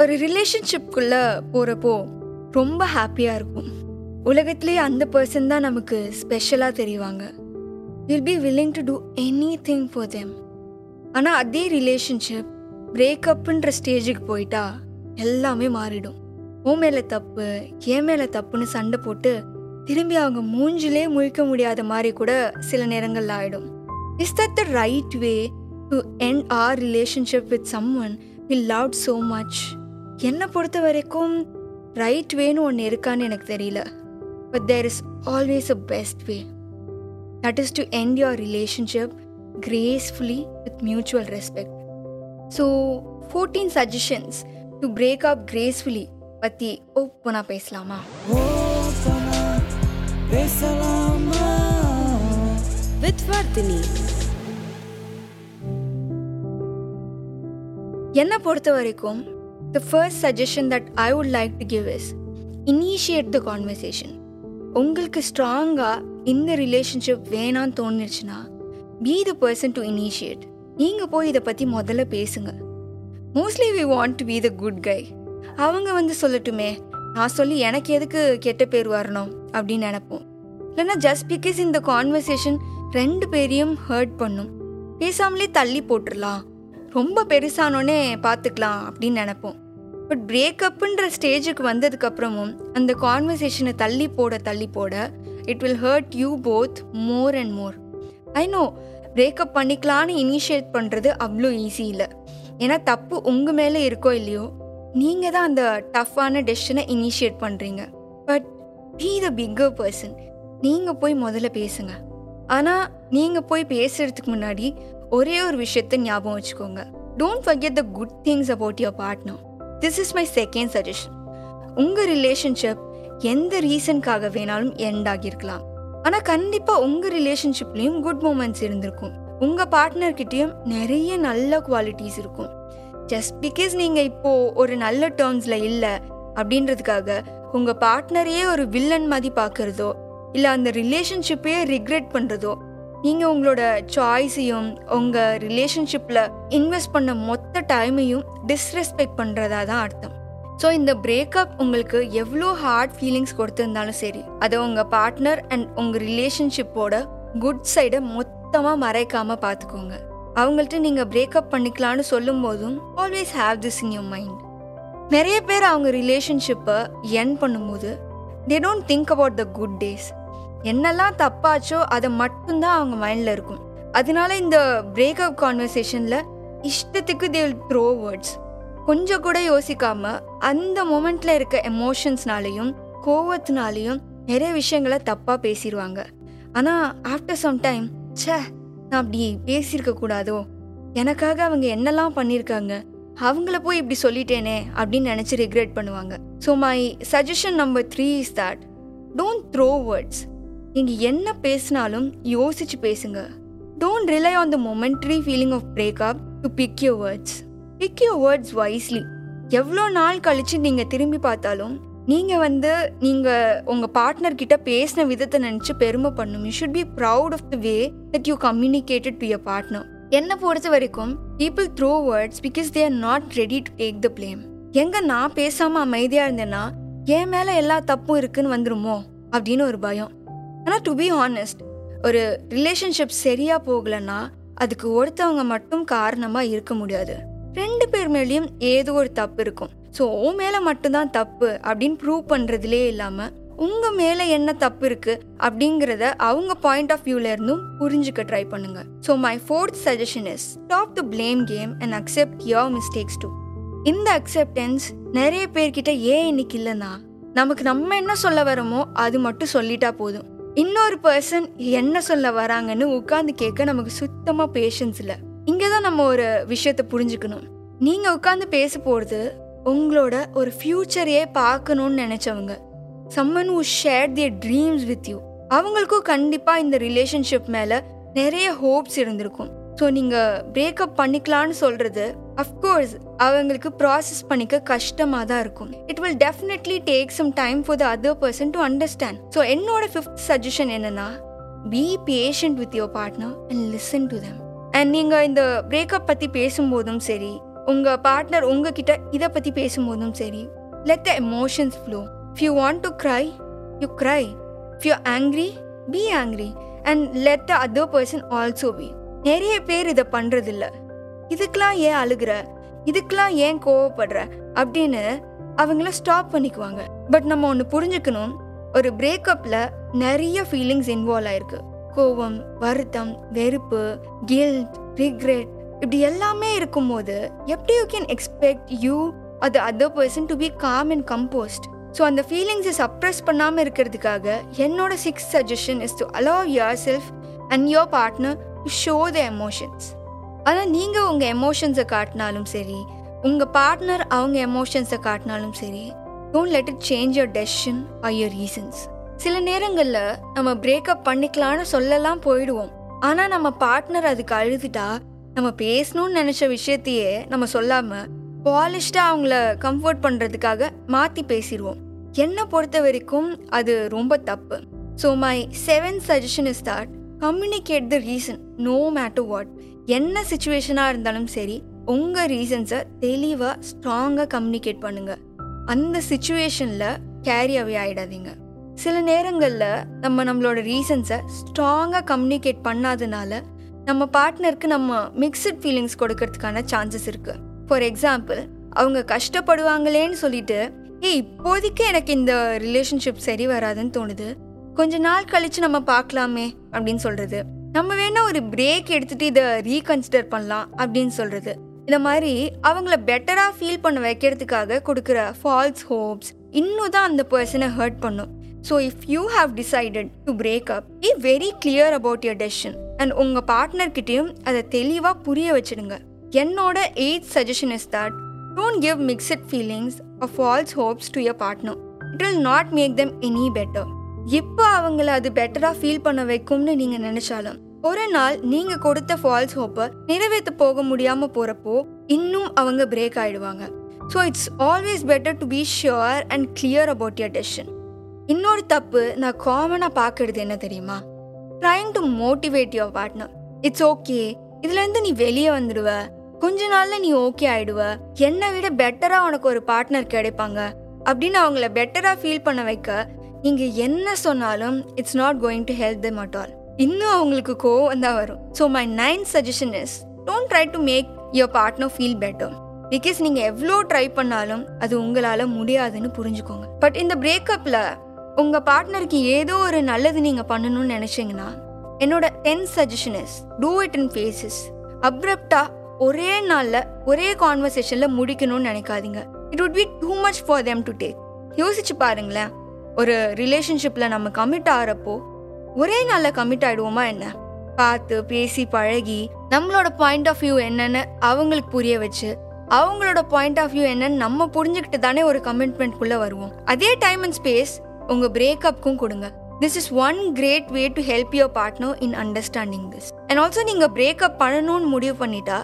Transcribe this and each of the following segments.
ஒரு ரிலேஷன்ஷிப்குள்ளே போகிறப்போ ரொம்ப ஹாப்பியாக இருக்கும். உலகத்துலேயே அந்த பர்சன் தான் நமக்கு ஸ்பெஷலாக தெரிவாங்க. Will be willing to do anything for them ஆனால் அதே ரிலேஷன்ஷிப் பிரேக்கப்புன்ற ஸ்டேஜுக்கு போயிட்டா எல்லாமே மாறிடும். உன் மேலே தப்பு என் மேலே தப்புன்னு சண்டை போட்டு திரும்பி அவங்க மூஞ்சிலே முழிக்க முடியாத மாதிரி கூட சில நேரங்கள் ஆகிடும் is that the right way to end our relationship with someone we love so much என்னை பொறுத்த வரைக்கும் ரைட் வேன்னு ஒன்று இருக்கான்னு எனக்கு தெரியல but there is always a best way that is to end your relationship gracefully with mutual respect. So fourteen suggestions to break up gracefully பற்றி ஓப்பனாக பேசலாமா with Vardhini. என்னை பொறுத்த வரைக்கும் the first suggestion that I would like to give is initiate the conversation உங்களுக்கு ஸ்ட்ராங்காக இந்த relationship வேணான்னு தோணுச்சுன்னா be the person to initiate நீங்கள் போய் இதை பற்றி முதல்ல பேசுங்க. Mostly we want to be the good guy அவங்க வந்து சொல்லட்டுமே நான் சொல்லி எனக்கு எதுக்கு கெட்ட பேர் வரணும் அப்படின்னு நினைப்போம். இல்லைன்னா ஜஸ்ட் பிகாஸ் இந்த கான்வர்சேஷன் ரெண்டு பேரையும் ஹர்ட் பண்ணும். பேசாமலே தள்ளி போட்டுடலாம் ரொம்ப பெருசானோன்னே பார்த்துக்கலாம் அப்படின்னு நினைப்போம். பட் பிரேக்கப்புன்ற ஸ்டேஜுக்கு வந்ததுக்கப்புறமும் அந்த கான்வர்சேஷனை தள்ளி போட தள்ளி போட it will hurt you both more and more I know breakup பண்ணிக்கலான்னு initiate பண்ணுறது அவ்வளோ ஈஸி இல்லை. ஏன்னா தப்பு உங்கள் மேலே இருக்கோ இல்லையோ நீங்கள் தான் அந்த டஃப்பான டெசிஷனை இனிஷியேட் பண்ணுறீங்க but be the bigger person நீங்கள் போய் முதல்ல பேசுங்க. ஆனால் நீங்கள் போய் பேசுகிறதுக்கு முன்னாடி ஒரே ஒரு விஷயத்தை ஞாபகம் வச்சுக்கோங்க. Don't forget the good things about your partner this is my second suggestion உங்கள் ரிலேஷன்ஷிப் எந்த ரீசனுக்காக வேணாலும் எண்ட் ஆகியிருக்கலாம். ஆனால் கண்டிப்பாக உங்கள் ரிலேஷன்ஷிப்லேயும் குட் மூமெண்ட்ஸ் இருந்திருக்கும். உங்கள் பார்ட்னர்கிட்டேயும் நிறைய நல்ல குவாலிட்டிஸ் இருக்கும். ஜஸ்ட் பிகாஸ் நீங்கள் இப்போது ஒரு நல்ல டேர்ம்ஸில் இல்லை அப்படின்றதுக்காக உங்கள் பார்ட்னரையே ஒரு வில்லன் மாதிரி பார்க்குறதோ இல்லை அந்த ரிலேஷன்ஷிப்பையே ரிக்ரெட் பண்ணுறதோ நீங்கள் உங்களோட சாய்ஸையும் உங்கள் ரிலேஷன்ஷிப்பில் இன்வெஸ்ட் பண்ண மொத்த டைமையும் டிஸ்ரெஸ்பெக்ட் பண்ணுறதா தான் அர்த்தம். ஸோ இந்த பிரேக்கப் உங்களுக்கு எவ்வளோ ஹார்ட் ஃபீலிங்ஸ் கொடுத்துருந்தாலும் சரி அதை உங்கள் பார்ட்னர் அண்ட் உங்கள் ரிலேஷன்ஷிப்போட குட் சைடை மொத்தமாக மறைக்காமல் பார்த்துக்கோங்க அவங்கள்ட்ட நீங்கள் பிரேக்கப் பண்ணிக்கலான்னு சொல்லும் போதும் always have this in your mind நிறைய பேர் அவங்க ரிலேஷன்ஷிப்பை என் பண்ணும்போது they don't think about the good days என்னெல்லாம் தப்பாச்சோ அதை மட்டும்தான் அவங்க மைண்டில் இருக்கும். அதனால இந்த பிரேக்கப் கான்வர்சேஷனில் இஷ்டத்துக்கு தே வில் த்ரோ வேர்ட்ஸ் கொஞ்சம் கூட யோசிக்காம அந்த மொமெண்ட்ல இருக்க எமோஷன்ஸ்னாலையும் கோவத்தினாலையும் நிறைய விஷயங்களை தப்பாக பேசிடுவாங்க ஆனால் ஆஃப்டர் சம் டைம் ச்சே நான் அப்படி பேசியிருக்க கூடாதோ? எனக்காக அவங்க என்னெல்லாம் பண்ணியிருக்காங்க? அவங்கள போய் இப்படி சொல்லிட்டேனே அப்படின்னு நினச்சி ரிக்ரெட் பண்ணுவாங்க. So my suggestion number three is that don't throw words நீங்கள் என்ன பேசினாலும் யோசிச்சு பேசுங்க. Don't rely on the momentary feeling of breakup to pick your words pick your words wisely எவ்வளோ நாள் கழிச்சு நீங்கள் திரும்பி பார்த்தாலும் நீங்கள் வந்து நீங்கள் உங்கள் பார்ட்னர் கிட்ட பேசின விதத்தை நினச்சி பெருமை பண்ணும். You should be proud of the way that you communicated to your partner என்னை பொறுத்த வரைக்கும் people throw words because they are not ready to take the blame எங்க நான் பேசாமல் அமைதியாக இருந்தேன்னா என் மேலே எல்லா தப்பும் இருக்குன்னு வந்துருமோ? அப்படின்னு ஒரு பயம். ஆனால் டு பி ஹானஸ்ட் ஒரு ரிலேஷன்ஷிப் சரியாக போகலைன்னா அதுக்கு ஒருத்தவங்க மட்டும் காரணமாக இருக்க முடியாது. ரெண்டு பேர் மேலேயும் ஏதோ ஒரு தப்பு இருக்கும். ஸோ உன் மேலே மட்டும்தான் தப்பு அப்படின்னு ப்ரூவ் பண்ணுறதுலே இல்லாமல் உங்கள் மேலே என்ன தப்பு இருக்குது அப்படிங்கிறத அவங்க பாயிண்ட் ஆஃப் வியூல இருந்தும் புரிஞ்சுக்க ட்ரை பண்ணுங்க. So my fourth suggestion is stop the blame game and accept your mistakes too இந்த அக்செப்டன்ஸ் நிறைய பேர்கிட்ட ஏன் இன்னைக்கு இல்லைன்னா நமக்கு நம்ம என்ன சொல்ல வரோமோ அது மட்டும் சொல்லிட்டா போதும். இன்னொரு பர்சன் என்ன சொல்ல வராங்கன்னு உட்காந்து கேட்க நமக்கு சுத்தமாக பேஷன்ஸ் இல்லை. இங்கே தான் நம்ம ஒரு விஷயத்தை புரிஞ்சுக்கணும். நீங்கள் உட்காந்து பேச போகிறது உங்களோட ஒரு ஃப்யூச்சரையே பார்க்கணும்னு நினச்சவங்க. Someone who share their dreams with you அவங்களுக்கும் கண்டிப்பாக இந்த ரிலேஷன்ஷிப் மேலே நிறைய ஹோப்ஸ் இருந்திருக்கும். ஸோ நீங்கள் பிரேக்கப் பண்ணிக்கலான்னு சொல்கிறது அஃப்கோர்ஸ் அவங்களுக்கு ப்ராசஸ் பண்ணிக்க கஷ்டமாக தான் இருக்கும். It will definitely take some time for the other person to understand so என்னோட ஃபிஃப்த் சஜஷன் என்னென்னா be patient with your partner and listen to them and நீங்கள் இந்த பிரேக்கப் பற்றி பேசும்போதும் சரி உங்கள் பார்ட்னர் உங்ககிட்ட இதை பற்றி பேசும்போதும் சரி let the emotions flow if you want to cry you cry if you angry be angry and let the other person also be நிறைய பேர் இதை பண்ணுறதில்ல இதுக்கெலாம் ஏன் அழுகிற? இதுக்கெல்லாம் ஏன் கோவப்படுற? அப்படின்னு அவங்கள ஸ்டாப் பண்ணிக்குவாங்க. பட் நம்ம ஒன்று புரிஞ்சுக்கணும். ஒரு பிரேக்கப்பில் நிறைய ஃபீலிங்ஸ் இன்வால்வ் ஆயிருக்கு. கோவம் வருத்தம் வெறுப்பு கில்ட் ரிக்ரெட் இப்படி எல்லாமே இருக்கும்போது எப்படி யூ கேன் எக்ஸ்பெக்ட் யூ அது other person to be calm and composed so அந்த ஃபீலிங்ஸை சப்ரெஸ் பண்ணாமல் இருக்கிறதுக்காக என்னோட six suggestion is to allow yourself and your partner to show the emotions ஆனால் நீங்கள் உங்கள் எமோஷன்ஸை காட்டினாலும் சரி உங்கள் பார்ட்னர் அவங்க எமோஷன்ஸை காட்டினாலும் சரி don't let it change your decision or your reasons சில நேரங்களில் நம்ம பிரேக்கப் பண்ணிக்கலான்னு சொல்லலாம் போயிடுவோம். ஆனால் நம்ம பார்ட்னர் அதுக்கு அழுதுட்டா நம்ம பேசணும்னு நினச்ச விஷயத்தையே நம்ம சொல்லாமல் பாலிஷ்டாக அவங்கள கம்ஃபர்ட் பண்ணுறதுக்காக மாற்றி பேசிடுவோம். என்னை பொறுத்த வரைக்கும் அது ரொம்ப தப்பு. So my seven suggestion is that communicate the reason no matter what என்ன சுச்சுவேஷனாக இருந்தாலும் சரி உங்கள் ரீசன்ஸை தெளிவாக ஸ்ட்ராங்காக கம்யூனிகேட் பண்ணுங்கள் அந்த சுச்சுவேஷனில் கேரி அவே ஆகிடாதீங்க சில நேரங்களில் நம்ம நம்மளோட ரீசன்ஸை ஸ்ட்ராங்காக கம்யூனிகேட் பண்ணாதனால நம்ம பார்ட்னருக்கு நம்ம மிக்சட் ஃபீலிங்ஸ் கொடுக்கறதுக்கான சான்சஸ் இருக்குது ஃபார் எக்ஸாம்பிள் அவங்க கஷ்டப்படுவாங்களேன்னு சொல்லிட்டு ஏய் இப்போதைக்கு எனக்கு இந்த ரிலேஷன்ஷிப் சரி வராதுன்னு தோணுது. கொஞ்ச நாள் கழித்து நம்ம பார்க்கலாமே. அப்படின்னு சொல்றது. நம்ம வேணா ஒரு பிரேக் எடுத்துட்டு இதை ரீகன்சிடர் பண்ணலாம் அப்படின்னு சொல்றது. இந்த மாதிரி அவங்கள பெட்டரா ஃபீல் பண்ண வைக்கிறதுக்காக கொடுக்குற ஃபால்ஸ் ஹோப்ஸ் இன்னும் தான் அந்த பர்சனை ஹர்ட் பண்ணும். So if you have decided to break up be very clear about your decision and உங்கள் பார்ட்னர்கிட்டையும் அதை தெளிவாக புரிய வச்சிடுங்க. என்னோட eight suggestion is that don't give mixed feelings of false hopes to your partner it will not make them any better இப்போ அவங்கள அது பெட்டராக ஃபீல் பண்ண வைக்கும்னு நீங்கள் நினச்சாலும் ஒரு நாள் நீங்கள் கொடுத்த ஃபால்ஸ் ஹோப்பை நிறைவேற்ற போக முடியாமல் போகிறப்போ இன்னும் அவங்க பிரேக் ஆகிடுவாங்க so it's always better to be sure and clear about your decision இன்னொரு தப்பு நான் காமனாக பார்க்கறது என்ன தெரியுமா? Trying to motivate your partner it's okay இதுலேருந்து நீ வெளியே வந்துடுவ. கொஞ்ச நாள்ல நீ ஓகே ஆயிடுவ. என்னை விட பெட்டரா உனக்கு ஒரு பார்ட்னர் கிடைப்பாங்க. அப்படின்னு அவங்கள பெட்டரா ஃபீல் பண்ண வைக்க நீங்க என்ன சொன்னாலும் it's not going to help them at all இன்னும் அவங்களுக்கு கோவம் தான் வரும். So my nine suggestion is don't try to make your partner feel better because நீங்கள் எவ்வளோ ட்ரை பண்ணாலும் அது உங்களால் முடியாதுன்னு புரிஞ்சுக்கோங்க. பட் இந்த பிரேக்கப்பில் உங்கள் பார்ட்னருக்கு ஏதோ ஒரு நல்லது நீங்கள் பண்ணணும்னு நினச்சிங்கன்னா என்னோட ten suggestion is do it in phases அப்ரப்டா ஒரே நாளில் ஒரே கான்வர்சேஷனில் முடிக்கணும்னு நினைக்காதீங்க. It would be too much for them to take யோசிச்சு பாருங்களேன். ஒரு ரிலேஷன்ஷிப்பில் நம்ம கமிட் ஆகிறப்போ ஒரே நாளில் கமிட் ஆகிடுவோமா என்ன? பார்த்து பேசி பழகி நம்மளோட பாயிண்ட் ஆஃப் வியூ என்னன்னு அவங்களுக்கு புரிய வச்சு அவங்களோட பாயிண்ட் ஆஃப் வியூ என்னன்னு நம்ம புரிஞ்சுக்கிட்டு தானே ஒரு கமிட்மெண்ட்குள்ளே வருவோம். அதே டைம் அண்ட் ஸ்பேஸ் உங்கள் பிரேக்கப்க்கும் கொடுங்க. This is one great way to help your partner in understanding this and also நீங்கள் பிரேக்கப் பண்ணணும்னு முடிவு பண்ணிட்டா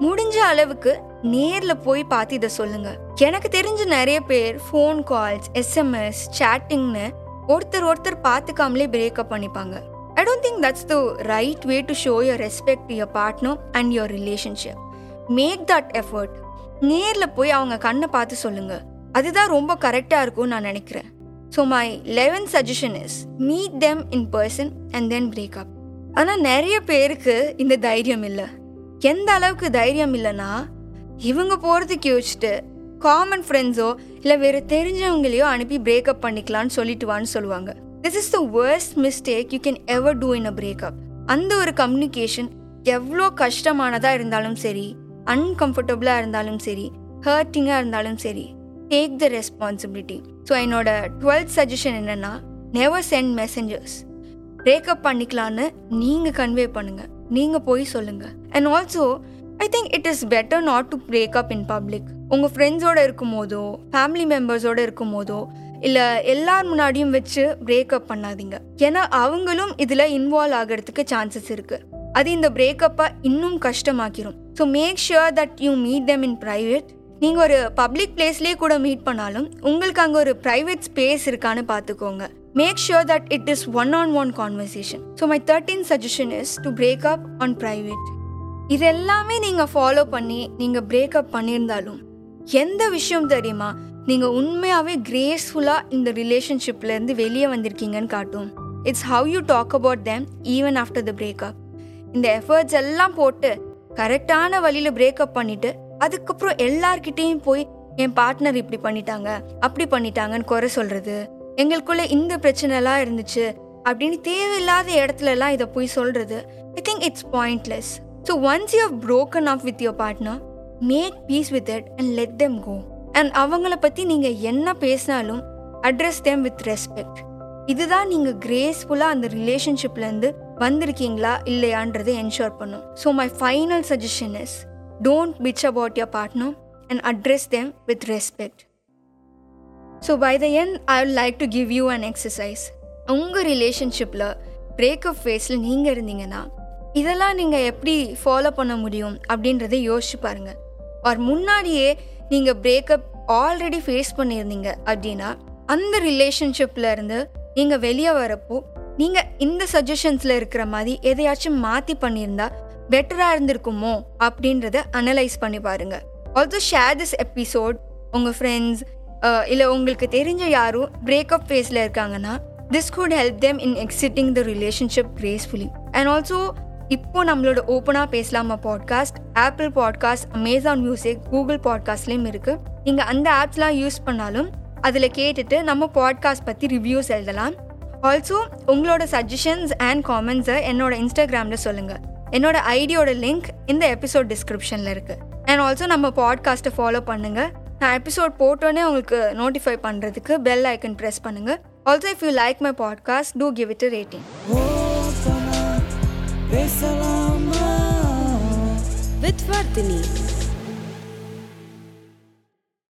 முடிஞ்ச அளவுக்கு நேரில் போய் பார்த்து இதை சொல்லுங்க. எனக்கு தெரிஞ்ச நிறைய பேர் ஃபோன் கால்ஸ் எஸ்எம்எஸ் சேட்டிங்னு ஒருத்தர் ஒருத்தர் பார்த்துக்காமலே பிரேக்கப் பண்ணிப்பாங்க. I don't think that's the right way to show your respect to your partner and your relationship make that effort நேரில் போய் அவங்க கண்ணை பார்த்து சொல்லுங்க. அதுதான் ரொம்ப கரெக்டாக இருக்கும்னு நான் நினைக்கிறேன். So my eleven suggestion is meet them in person and then breakup ஆனால் நிறைய பேருக்கு இந்த தைரியம் இல்லை. எந்த அளவுக்கு தைரியம் இல்லைன்னா இவங்க போகிறதுக்கு யோசிச்சுட்டு காமன் ஃப்ரெண்ட்ஸோ இல்லை வேறு தெரிஞ்சவங்களையோ அனுப்பி பிரேக்கப் பண்ணிக்கலான்னு சொல்லிட்டு வான்னு சொல்லுவாங்க. This is the worst mistake you can ever do in a breakup அந்த ஒரு கம்யூனிகேஷன் எவ்வளோ கஷ்டமானதாக இருந்தாலும் சரி அன்கம்ஃபர்டபுளாக இருந்தாலும் சரி ஹர்ட்டிங்காக இருந்தாலும் சரி டேக் த ரெஸ்பான்சிபிலிட்டி ஸோ என்னோட டுவெல்த் சஜஷன் என்னென்னா நெவர் சென்ட் மெசஞ்சர்ஸ் பிரேக்கப் பண்ணிக்கலான்னு நீங்கள் கன்வே பண்ணுங்கள் நீங்கள் போய் சொல்லுங்கள் and also I think it is better not to breakup in public உங்கள் ஃப்ரெண்ட்ஸோடு இருக்கும் போதோ ஃபேமிலி மெம்பர்ஸோடு இருக்கும் போதோ இல்லை எல்லார் முன்னாடியும் வச்சு பிரேக்கப் பண்ணாதீங்க. ஏன்னா அவங்களும் இதில் இன்வால்வ் ஆகிறதுக்கு சான்சஸ் இருக்குது அது இந்த பிரேக்கப்பை இன்னும் கஷ்டமாக்கிரும். So make sure that you meet them in private நீங்கள் ஒரு பப்ளிக் பிளேஸ்லேயே கூட மீட் பண்ணாலும் உங்களுக்கு அங்கே ஒரு ப்ரைவேட் ஸ்பேஸ் இருக்கான்னு பார்த்துக்கோங்க make sure that it is one on one conversation so my thirteen suggestion is to break up on private இது எல்லாமே நீங்கள் ஃபாலோ பண்ணி நீங்கள் பிரேக்கப் பண்ணியிருந்தாலும் எந்த விஷயம் தெரியுமா? நீங்கள் உண்மையாகவே கிரேஸ்ஃபுல்லாக இந்த ரிலேஷன்ஷிப்லேருந்து வெளியே வந்திருக்கீங்கன்னு காட்டும். It's how you talk about them even after the breakup இந்த எஃபர்ட்ஸ் எல்லாம் போட்டு கரெக்டான வழியில் பிரேக்கப் பண்ணிட்டு அதுக்கப்புறம் எல்லார்கிட்டேயும் போய் என் பார்ட்னர் இப்படி பண்ணிட்டாங்க அப்படி பண்ணிட்டாங்கன்னு குறை சொல்றது. எங்களுக்குள்ள இந்த பிரச்சனைலாம் இருந்துச்சு. அப்படின்னு தேவையில்லாத இடத்துலலாம் இதை போய் சொல்றது. I think it's pointless so once you have broken off with your partner make peace with it and let them go and அவங்கள பற்றி நீங்கள் என்ன பேசினாலும் அட்ரஸ் தெம் வித் ரெஸ்பெக்ட் இதுதான் நீங்கள் கிரேஸ்ஃபுல்லாக அந்த ரிலேஷன்ஷிப்லேருந்து வந்திருக்கீங்களா இல்லையான்றதை என்ஷோர் பண்ணும். So my final suggestion is don't bitch about your partner and address them with respect so by the end I will like to give you an exercise உங்கள் ரிலேஷன்ஷிப்பில் breakup ஃபேஸில் நீங்கள் இருந்தீங்கன்னா இதெல்லாம் நீங்கள் எப்படி ஃபாலோ பண்ண முடியும் அப்படின்றத யோசிச்சு பாருங்கள் ஆர் முன்னாடியே நீங்கள் பிரேக்கப் ஆல்ரெடி ஃபேஸ் பண்ணியிருந்தீங்க அப்படின்னா அந்த ரிலேஷன்ஷிப்பில் இருந்து நீங்கள் வெளியே வரப்போ நீங்கள் இந்த சஜஷன்ஸில் இருக்கிற மாதிரி எதையாச்சும் மாற்றி பண்ணியிருந்தா பெட்டராக இருந்திருக்குமோ அப்படின்றத அனலைஸ் பண்ணி பாருங்கள் ஆல்சோ ஷேர் திஸ் எபிசோட் உங்கள் ஃப்ரெண்ட்ஸ் இல்லை உங்களுக்கு தெரிஞ்ச யாரும் பிரேக்கப் ஃபேஸில் இருக்காங்கன்னா this could help them in exiting the relationship gracefully and also இப்போ நம்மளோட ஓப்பனாக பேசலாமா podcast Apple podcast Amazon music Google பாட்காஸ்ட்லேயும் இருக்குது நீங்கள் அந்த ஆப்ஸ்லாம் யூஸ் பண்ணாலும் அதில் கேட்டுட்டு நம்ம பாட்காஸ்ட் பற்றி ரிவ்யூஸ் எழுதலாம். ஆல்சோ உங்களோட சஜஷன்ஸ் அண்ட் காமெண்ட்ஸை என்னோட இன்ஸ்டாகிராமில் சொல்லுங்கள் என்னோட ஐடியோட லிங்க் இந்த எபிசோட் டிஸ்கிரிப்ஷனில் இருக்குது அண்ட் ஆல்சோ நம்ம பாட்காஸ்ட்டை ஃபாலோ பண்ணுங்கள் நான் எபிசோட் போட்டோன்னே உங்களுக்கு நோட்டிஃபை பண்ணுறதுக்கு பெல் ஐக்கன் ப்ரெஸ் பண்ணுங்கள் also if you like my podcast to give it rating ஓப்பனா பேசலாமா with Vardhini.